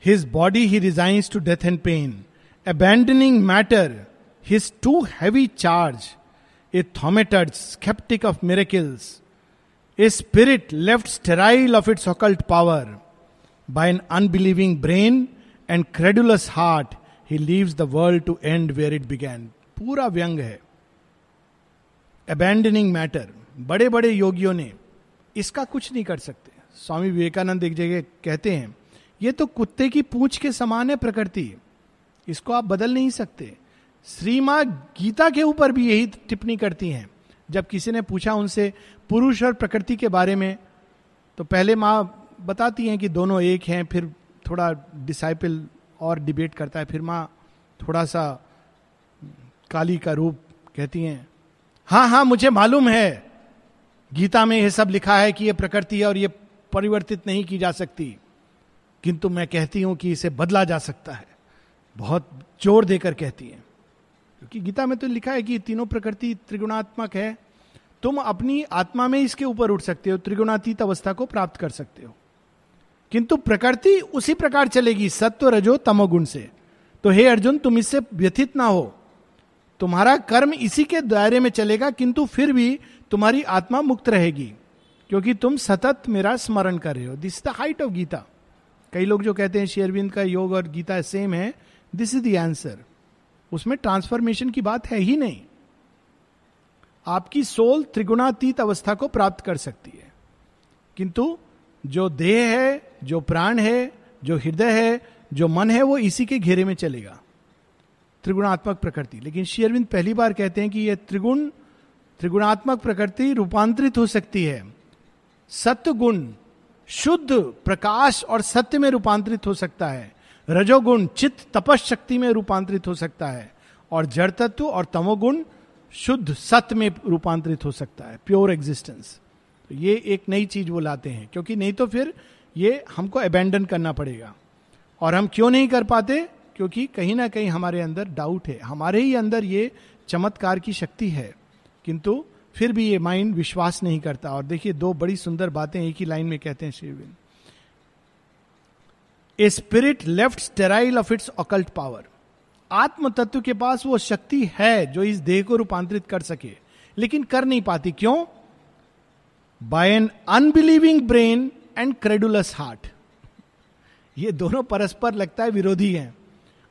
His body he resigns to death and pain abandoning matter his too heavy charge a thaumaturge sceptic of miracles a spirit left sterile of its occult power by an unbelieving brain and credulous heart he leaves the world to end where it began पूरा व्यंग है। Abandoning matter बड़े बड़े योगियों ने इसका कुछ नहीं कर सकते। स्वामी विवेकानंद एक जगह कहते हैं, ये तो कुत्ते की पूछ के समान है प्रकृति। इसको आप बदल नहीं सकते। श्री माँ गीता के ऊपर भी यही टिप्पणी करती हैं। जब किसी ने पूछा उनसे, पुरुष और प्रकृति के बारे में? तो पहले माँ बताती हैं कि दोनों एक हैं, फिर थोड़ा डिसाइपल और डिबेट करता है। फिर माँ थोड़ा सा काली का रूप कहती हैं हाँ हाँ मुझे मालूम है। गीता में यह सब लिखा है कि यह प्रकृति है और यह परिवर्तित नहीं की जा सकती। किंतु मैं कहती हूँ कि इसे बदला जा सकता है। बहुत ज़ोर देकर कहती है। क्योंकि गीता में तो लिखा है कि तीनों प्रकृति त्रिगुणात्मक है। तुम अपनी आत्मा में इसके ऊपर उठ सकते हो, त्रिगुणातीत अवस्था को प्राप्त कर सकते हो। किंतु प्रकृति उसी प्रकार चलेगी, सत्व रजो तमोगुण से। तो हे अर्जुन, तुम इससे व्यथित ना हो। तुम्हारा कर्म इसी के दायरे में चलेगा, किंतु फिर भी तुम्हारी आत्मा मुक्त रहेगी, क्योंकि तुम सतत मेरा स्मरण कर रहे हो। This the height of Gita कई लोग जो कहते हैं शेयरविंद का योग और गीता सेम है दिस इज़ द आंसर उसमें ट्रांसफॉर्मेशन की बात है ही नहीं। आपकी सोल त्रिगुणातीत अवस्था को प्राप्त कर सकती है। किंतु जो देह है जो प्राण है, जो हृदय है, जो मन है, वो इसी के घेरे में चलेगा। त्रिगुणात्मक प्रकृति। लेकिन शेयरविंद पहली बार कहते हैं कि यह त्रिगुण, त्रिगुणात्मक प्रकृति रूपांतरित हो सकती है। सत्य गुण शुद्ध, प्रकाश और सत्य में रूपांतरित हो सकता है। रजोगुण चित्त तपस में रूपांतरित हो सकता है। और जड़ तत्व और तमोगुण शुद्ध, सत्य में रूपांतरित हो सकता है। Pure existence. तो ये एक नई चीज़ वो लाते हैं। क्योंकि नहीं तो फिर ये हमको अबेंडन करना पड़ेगा। और हम क्यों नहीं कर पाते? क्योंकि कहीं ना कहीं हमारे अंदर डाउट है। हमारे ही अंदर ये चमत्कार की शक्ति है। किंतु फिर भी ये माइंड विश्वास नहीं करता। और देखिए, दो बड़ी सुंदर बातें एक ही लाइन में कहते हैं Sri Aurobindo. A spirit left sterile of its occult power आत्म तत्व के पास वो शक्ति है जो इस देह को रूपांतरित कर सके। लेकिन कर नहीं पाती। क्यों? By an unbelieving brain and credulous heart ये दोनों परस्पर लगता है, विरोधी हैं।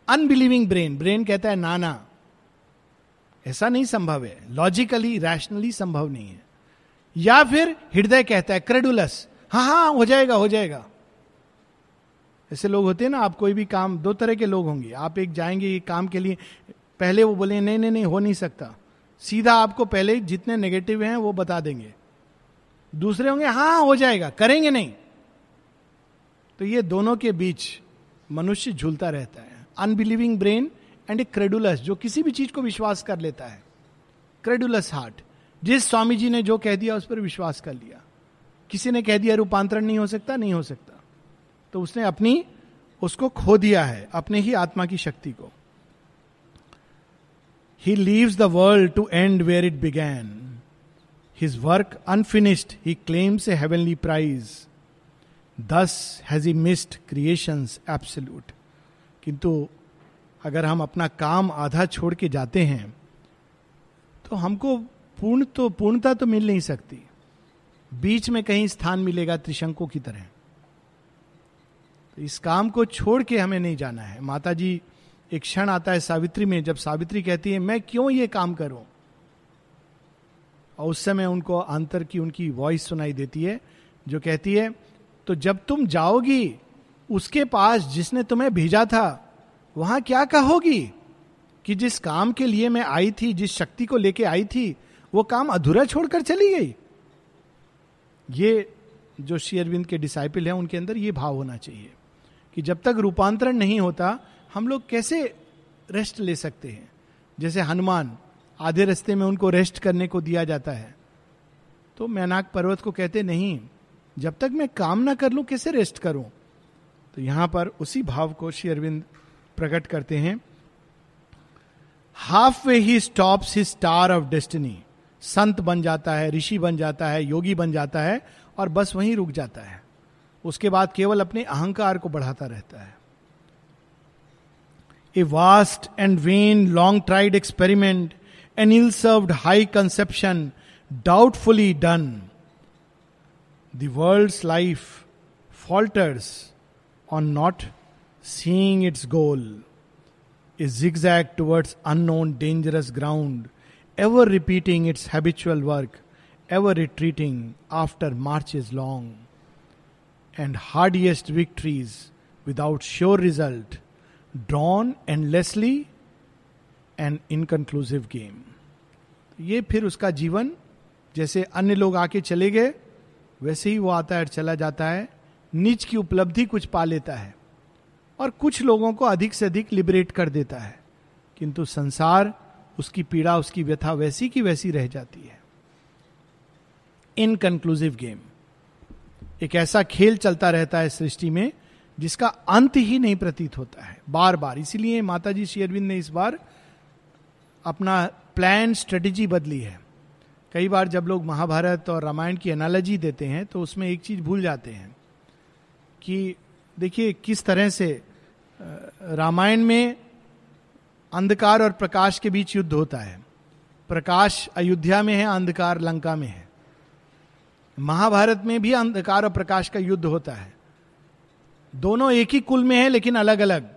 अनबिलीविंग ब्रेन ब्रेन कहता है, नाना, ऐसा नहीं संभव है। लॉजिकली रैशनली संभव नहीं है। या फिर हृदय कहता है क्रेडुलस हाँ हाँ हो जाएगा हो जाएगा। ऐसे लोग होते हैं ना, आप कोई भी काम, दो तरह के लोग होंगे। आप एक जाएँगे काम के लिए, पहले वो बोले, नहीं नहीं नहीं, हो नहीं सकता। सीधा आपको पहले जितने नेगेटिव हैं, वो बता देंगे। दूसरे होंगे हाँ हो जाएगा, करेंगे नहीं. तो ये दोनों के बीच मनुष्य झूलता रहता है। Unbelieving brain and a credulous जो किसी भी चीज़ को विश्वास कर लेता है। क्रेडुलस हार्ट जिस स्वामी जी ने जो कह दिया, उस पर विश्वास कर लिया। किसी ने कह दिया, रूपांतरण नहीं हो सकता, नहीं हो सकता। तो उसने अपनी, उसको खो दिया है, अपने ही आत्मा की शक्ति को। He leaves the world to end where it began his work unfinished he claims a heavenly prize thus has he missed creation absolute किंतु अगर हम अपना काम आधा छोड़ के जाते हैं तो हमको पूर्ण तो पूर्णता तो मिल नहीं सकती। बीच में कहीं स्थान मिलेगा त्रिशंकों की तरह। तो इस काम को छोड़ के हमें नहीं जाना है। माता जी एक क्षण आता है सावित्री में, जब सावित्री कहती है, मैं क्यों ये काम करूँ? और उस समय उनको अंतर की उनकी वॉइस सुनाई देती है, जो कहती है तो जब तुम जाओगी उसके पास जिसने तुम्हें भेजा था, वहाँ क्या कहोगी कि जिस काम के लिए मैं आई थी, जिस शक्ति को लेके आई थी, वो काम अधूरा छोड़कर चली गई? ये जो शेयरविंद के डिसाइपल हैं, उनके अंदर ये भाव होना चाहिए कि जब तक रूपांतरण नहीं होता, हम लोग कैसे रेस्ट ले सकते हैं? जैसे हनुमान आधे रास्ते में उनको रेस्ट करने को दिया जाता है। तो मैनाक पर्वत को कहते, नहीं, जब तक मैं काम ना कर लू, कैसे रेस्ट करूँ? तो यहाँ पर उसी भाव को श्री अरविंद प्रकट करते हैं। Half way he stops he star of destiny संत बन जाता है, ऋषि बन जाता है, योगी बन जाता है और बस वहीं रुक जाता है। उसके बाद केवल अपने अहंकार को बढ़ाता रहता है। A vast and vain long tried experiment an ill served high conception, doubtfully done. The world's life falters on not seeing its goal, a zigzag towards unknown dangerous ground, ever repeating its habitual work, ever retreating after marches long, and hardiest victories without sure result, drawn endlessly, an inconclusive game. ये फिर उसका जीवन, जैसे अन्य लोग आके चले गए, वैसे ही वो आता है और चला जाता है। नीच की उपलब्धि कुछ पा लेता है और कुछ लोगों को अधिक से अधिक लिबरेट कर देता है। किंतु संसार, उसकी पीड़ा, उसकी व्यथा वैसी की वैसी रह जाती है। इनकंक्लूसिव गेम एक ऐसा खेल चलता रहता है सृष्टि में, जिसका अंत ही नहीं प्रतीत होता है। बार बार इसीलिए माता जी शेयरविंद ने इस बार अपना प्लान स्ट्रेटेजी बदली है। कई बार जब लोग महाभारत और रामायण की एनालॉजी देते हैं तो उसमें एक चीज़ भूल जाते हैं कि देखिए, किस तरह से रामायण में अंधकार और प्रकाश के बीच युद्ध होता है। प्रकाश अयोध्या में है, अंधकार लंका में है। महाभारत में भी अंधकार और प्रकाश का युद्ध होता है। दोनों एक ही कुल में है, लेकिन अलग अलग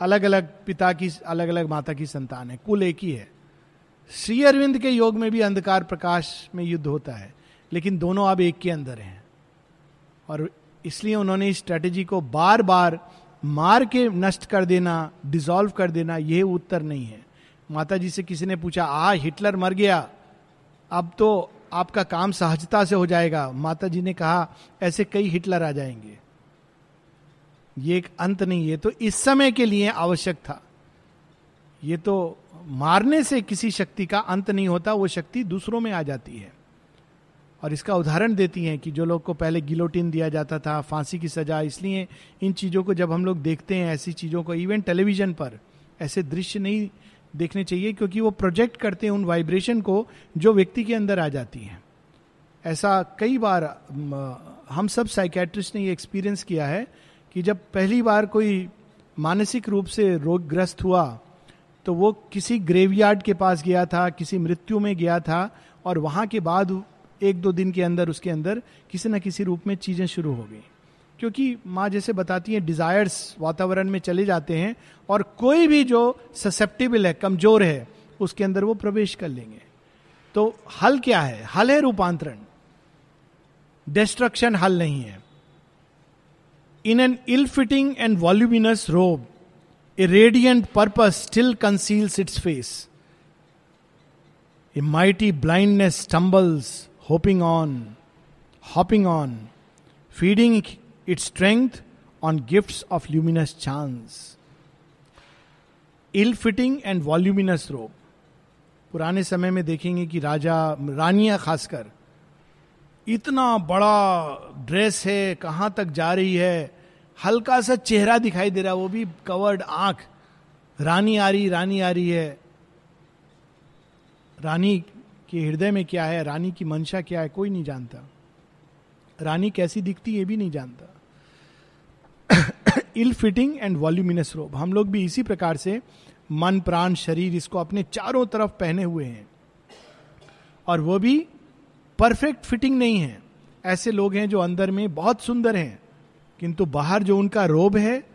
अलग अलग पिता की अलग अलग माता की संतान है। कुल एक ही है। श्री अरविंद के योग में भी अंधकार प्रकाश में युद्ध होता है, लेकिन दोनों अब एक के अंदर हैं। और इसलिए उन्होंने इस स्ट्रेटेजी को बार बार मार के नष्ट कर देना डिसॉल्व कर देना, यह उत्तर नहीं है। माता जी से किसी ने पूछा, आ, हिटलर मर गया, अब तो आपका काम सहजता से हो जाएगा। माता जी ने कहा, ऐसे कई हिटलर आ जाएँगे। ये एक अंत नहीं है तो इस समय के लिए आवश्यक था। ये तो मारने से किसी शक्ति का अंत नहीं होता, वो शक्ति दूसरों में आ जाती है। और इसका उदाहरण देती हैं कि जो लोग को पहले गिलोटिन दिया जाता था, फांसी की सजा, इसलिए इन चीज़ों को जब हम लोग देखते हैं, ऐसी चीज़ों को इवन टेलीविज़न पर, ऐसे दृश्य नहीं देखने चाहिए, क्योंकि वो प्रोजेक्ट करते हैं उन वाइब्रेशन को जो व्यक्ति के अंदर आ जाती हैं। ऐसा कई बार हम सब साइकेट्रिस्ट ने ये एक्सपीरियंस किया है कि जब पहली बार कोई मानसिक रूप से रोगग्रस्त हुआ तो वो किसी ग्रेवयार्ड के पास गया था, किसी मृत्यु में गया था और वहाँ के बाद एक दो दिन के अंदर उसके अंदर किसी न किसी रूप में चीज़ें शुरू हो गई। क्योंकि माँ जैसे बताती है डिजायर्स वातावरण में चले जाते हैं और कोई भी जो ससेप्टेबल है, कमज़ोर है, उसके अंदर वो प्रवेश कर लेंगे। तो हल क्या है? हल है रूपांतरण। डिस्ट्रक्शन हल नहीं है। In an ill fitting and voluminous robe a radiant purpose still conceals its face a mighty blindness stumbles hoping on hopping on feeding its strength on gift of luminous chance ill fitting and voluminous robe पुराने समय में देखेंगे कि राजा, रानियाँ खासकर, इतना बड़ा dress है, कहाँ तक जा रही है? हल्का सा चेहरा दिखाई दे रहा वो भी कवर्ड आँख। रानी आ रही, रानी आ रही है। रानी के हृदय में क्या है, रानी की मंशा क्या है, कोई नहीं जानता। रानी कैसी दिखती ये भी नहीं जानता। इल फिटिंग एंड वॉल्यूमिनस रोब हम लोग भी इसी प्रकार से मन, प्राण, शरीर, इसको अपने चारों तरफ़ पहने हुए हैं। और वो भी परफेक्ट फिटिंग नहीं है। ऐसे लोग हैं जो अंदर में बहुत सुंदर हैं। किंतु बाहर जो उनका रोब है,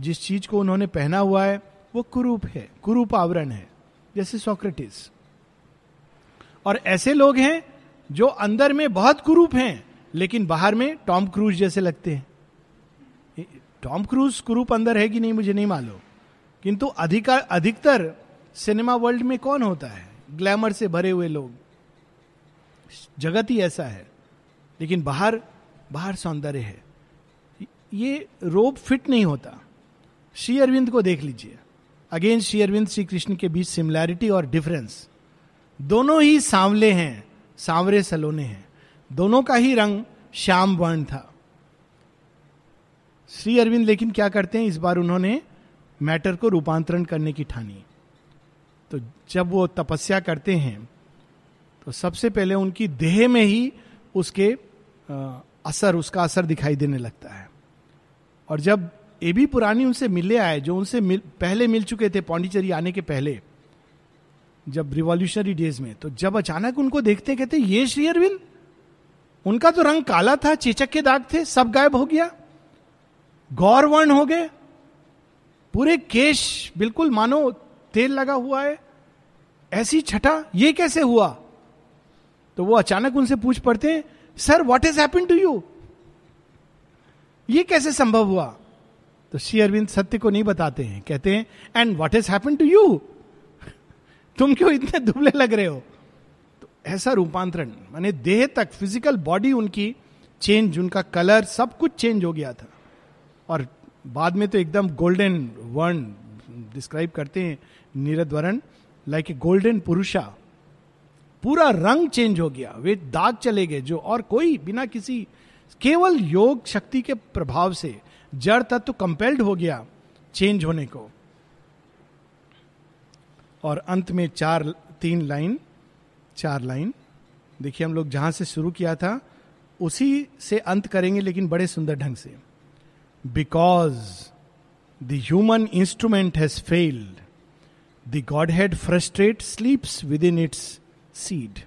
जिस चीज़ को उन्होंने पहना हुआ है, वो कुरूप है, कुरूप आवरण है, जैसे सोक्रेटिस। और ऐसे लोग हैं जो अंदर में बहुत कुरूप हैं, लेकिन बाहर में टॉम क्रूज जैसे लगते हैं। टॉम क्रूज कुरूप अंदर है कि नहीं, मुझे नहीं मालूम। किंतु अधिकार अधिकतर सिनेमा वर्ल्ड में कौन होता है? ग्लैमर से भरे हुए लोग। जगत ही ऐसा है। लेकिन बाहर बाहर सौंदर्य है। ये रोब फिट नहीं होता। श्री अरविंद को देख लीजिए। अगेन श्री अरविंद श्री कृष्ण के बीच सिमिलैरिटी और डिफरेंस दोनों ही सांवले हैं, सांवरे सलोने हैं। दोनों का ही रंग श्याम वर्ण था। श्री अरविंद लेकिन क्या करते हैं? इस बार उन्होंने मैटर को रूपांतरण करने की ठानी। तो जब वो तपस्या करते हैं तो सबसे पहले उनकी देह में ही उसके असर, उसका असर दिखाई देने लगता है। और जब ए भी पुरानी उनसे मिले आए जो उनसे मिल, पहले मिल चुके थे पौंडीचेरी आने के पहले जब रिवॉल्यूशनरी डेज़ में तो जब अचानक उनको देखते कहते ये श्री अरविंद उनका तो रंग काला था चेचक के दाग थे सब गायब हो गया गौरवर्ण हो गए पूरे केश बिल्कुल मानो तेल लगा हुआ है ऐसी छठा ये कैसे हुआ? तो वो अचानक उनसे पूछ पड़ते हैं sir what is happen to you ये कैसे संभव हुआ? तो श्री अरविंद सत्य को नहीं बताते हैं। कहते हैं and what is happen to you तुम क्यों इतने दुबले लग रहे हो? तो ऐसा रूपांतरण, माने देह तक फ़िज़िकल बॉडी उनकी चेंज उनका कलर सब कुछ चेंज हो गया था। और बाद में तो एकदम गोल्डन वर्ण डिस्क्राइब करते हैं, नीरद वर्ण लाइक ए गोल्डन पुरुषा। पूरा रंग चेंज हो गया। वे दाग चले गए, जो और कोई बिना किसी केवल योग शक्ति के प्रभाव से जड़ तत्व कंपेल्ड हो गया चेंज होने को। और अंत में चार, तीन लाइन, चार लाइन। देखिए हम लोग जहाँ से शुरू किया था, उसी से अंत करेंगे, लेकिन बड़े सुंदर ढंग से। Because the human instrument has failed the godhead frustrate sleeps within its seed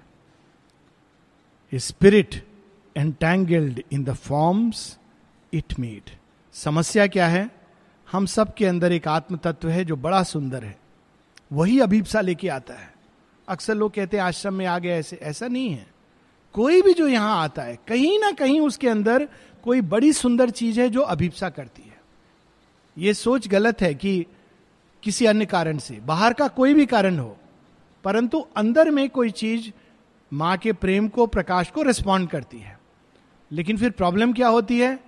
spirit entangled in the forms it made समस्या क्या है? हम सब के अंदर एक आत्म तत्व है जो बड़ा सुंदर है। वही अभिप्सा लेके आता है। अक्सर लोग कहते हैं, आश्रम में आ गए ऐसे ऐसा नहीं है। कोई भी जो यहाँ आता है, कहीं ना कहीं उसके अंदर कोई बड़ी सुंदर चीज़ है जो अभिप्सा करती है। ये सोच गलत है कि किसी अन्य कारण से, बाहर का कोई भी कारण हो, परंतु अंदर में कोई चीज़ माँ के प्रेम को, प्रकाश को रिस्पॉन्ड करती है। लेकिन फिर प्रॉब्लम क्या होती है?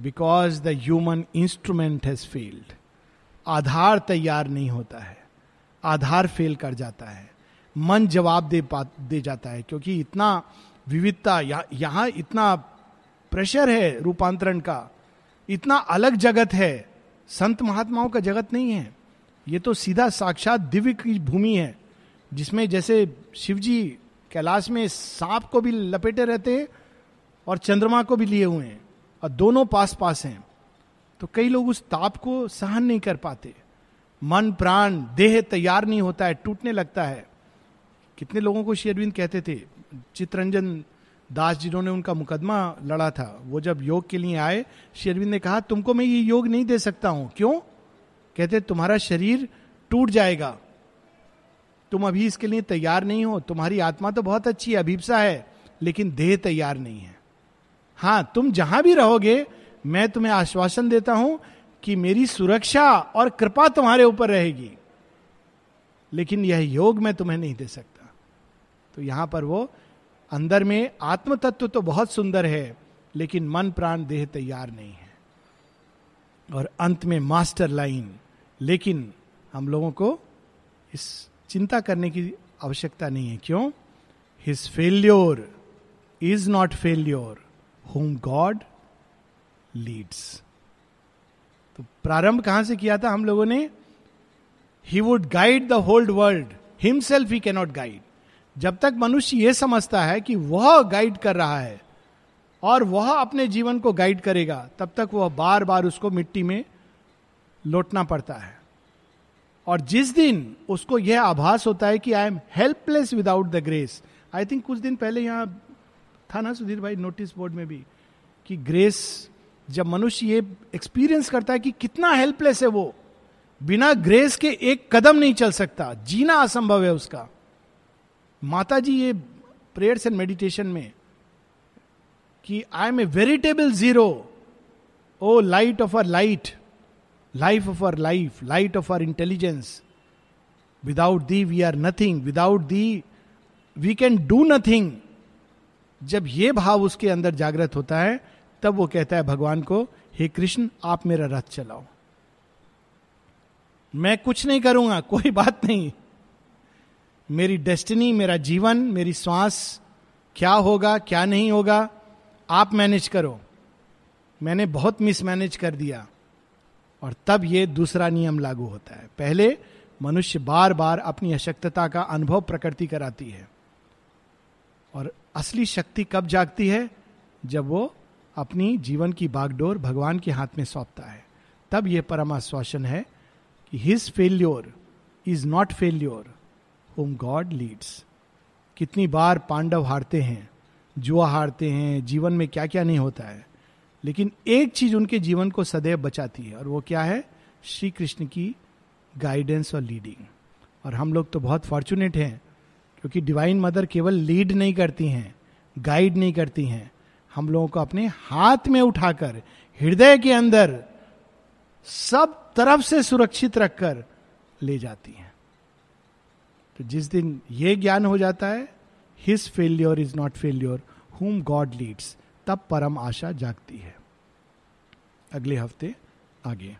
Because the human instrument has failed आधार तैयार नहीं होता है। आधार फेल कर जाता है। मन जवाब दे पा, दे जाता है, क्योंकि इतना विविधता, यहाँ इतना प्रेशर है रूपांतरण का। इतना अलग जगत है। संत महात्माओं का जगत नहीं है। ये तो सीधा साक्षात दिव्य की भूमि है, जिसमें जैसे शिव जी कैलाश में सांप को भी लपेटे रहते हैं और चंद्रमा को भी लिए हुए हैं और दोनों पास पास हैं। तो कई लोग उस ताप को सहन नहीं कर पाते। मन, प्राण, देह तैयार नहीं होता है, टूटने लगता है। कितने लोगों को शेरविंद कहते थे चित्रंजन दास जिन्होंने उनका मुकदमा लड़ा था, वो जब योग के लिए आए शेरविंद ने कहा, तुमको मैं ये योग नहीं दे सकता हूँ। क्यों? कहते तुम्हारा शरीर टूट जाएगा। तुम अभी इसके लिए तैयार नहीं हो। तुम्हारी आत्मा तो बहुत अच्छी है, अभिप्सा है, लेकिन देह तैयार नहीं है। हाँ, तुम जहाँ भी रहोगे, मैं तुम्हें आश्वासन देता हूँ कि मेरी सुरक्षा और कृपा तुम्हारे ऊपर रहेगी। लेकिन यह योग मैं तुम्हें नहीं दे सकता। तो यहाँ पर वो, अंदर में आत्म तत्व तो बहुत सुंदर है, लेकिन मन प्राण देह तैयार नहीं है। और अंत में मास्टर लाइन, लेकिन हम लोगों को इस चिंता करने की आवश्यकता नहीं है। क्यों? His failure is not failure whom God leads तो प्रारंभ कहाँ से किया था हम लोगों ने? He would guide the whole world himself he cannot guide जब तक मनुष्य यह समझता है कि वह गाइड कर रहा है और वह अपने जीवन को गाइड करेगा, तब तक वह बार बार उसको मिट्टी में लौटना पड़ता है। और जिस दिन उसको यह आभास होता है कि I am helpless without the grace I think कुछ दिन पहले यहाँ था ना सुधीर भाई नोटिस बोर्ड में भी, कि ग्रेस जब मनुष्य ये एक्सपीरियंस करता है कि कितना हेल्पलेस है वो, बिना ग्रेस के एक कदम नहीं चल सकता, जीना असंभव है उसका। माता जी ये प्रेयर्स एंड मेडिटेशन में, कि I am a veritable zero O light of our light life of our life light of our intelligence without thee we are nothing without thee we can do nothing जब ये भाव उसके अंदर जागृत होता है, तब वो कहता है, भगवान को, हे कृष्ण, आप मेरा रथ चलाओ। मैं कुछ नहीं करूँगा, कोई बात नहीं। मेरी डेस्टिनी, मेरा जीवन, मेरी श्वास, क्या होगा, क्या नहीं होगा, आप मैनेज करो। मैंने बहुत मिसमैनेज कर दिया। और तब ये दूसरा नियम लागू होता है। पहले मनुष्य बार बार अपनी अशक्तता का अनुभव प्रकृति कराती है। और असली शक्ति कब जागती है? जब वो अपनी जीवन की बागडोर भगवान के हाथ में सौंपता है। तब यह परम आश्वासन है कि his failure is not failure whom God leads कितनी बार पांडव हारते हैं, जुआ हारते हैं, जीवन में क्या क्या नहीं होता है। लेकिन एक चीज़ उनके जीवन को सदैव बचाती है, और वो क्या है? श्री कृष्ण की गाइडेंस और लीडिंग और हम लोग तो बहुत फॉर्चुनेट हैं क्योंकि डिवाइन मदर केवल लीड नहीं करती हैं गाइड नहीं करती हैं। हम लोगों को अपने हाथ में उठाकर, हृदय के अंदर सब तरफ़ से सुरक्षित रखकर ले जाती हैं। तो जिस दिन ये ज्ञान हो जाता है his failure is not failure whom God leads तब परम आशा जागती है। अगले हफ़्ते आगे।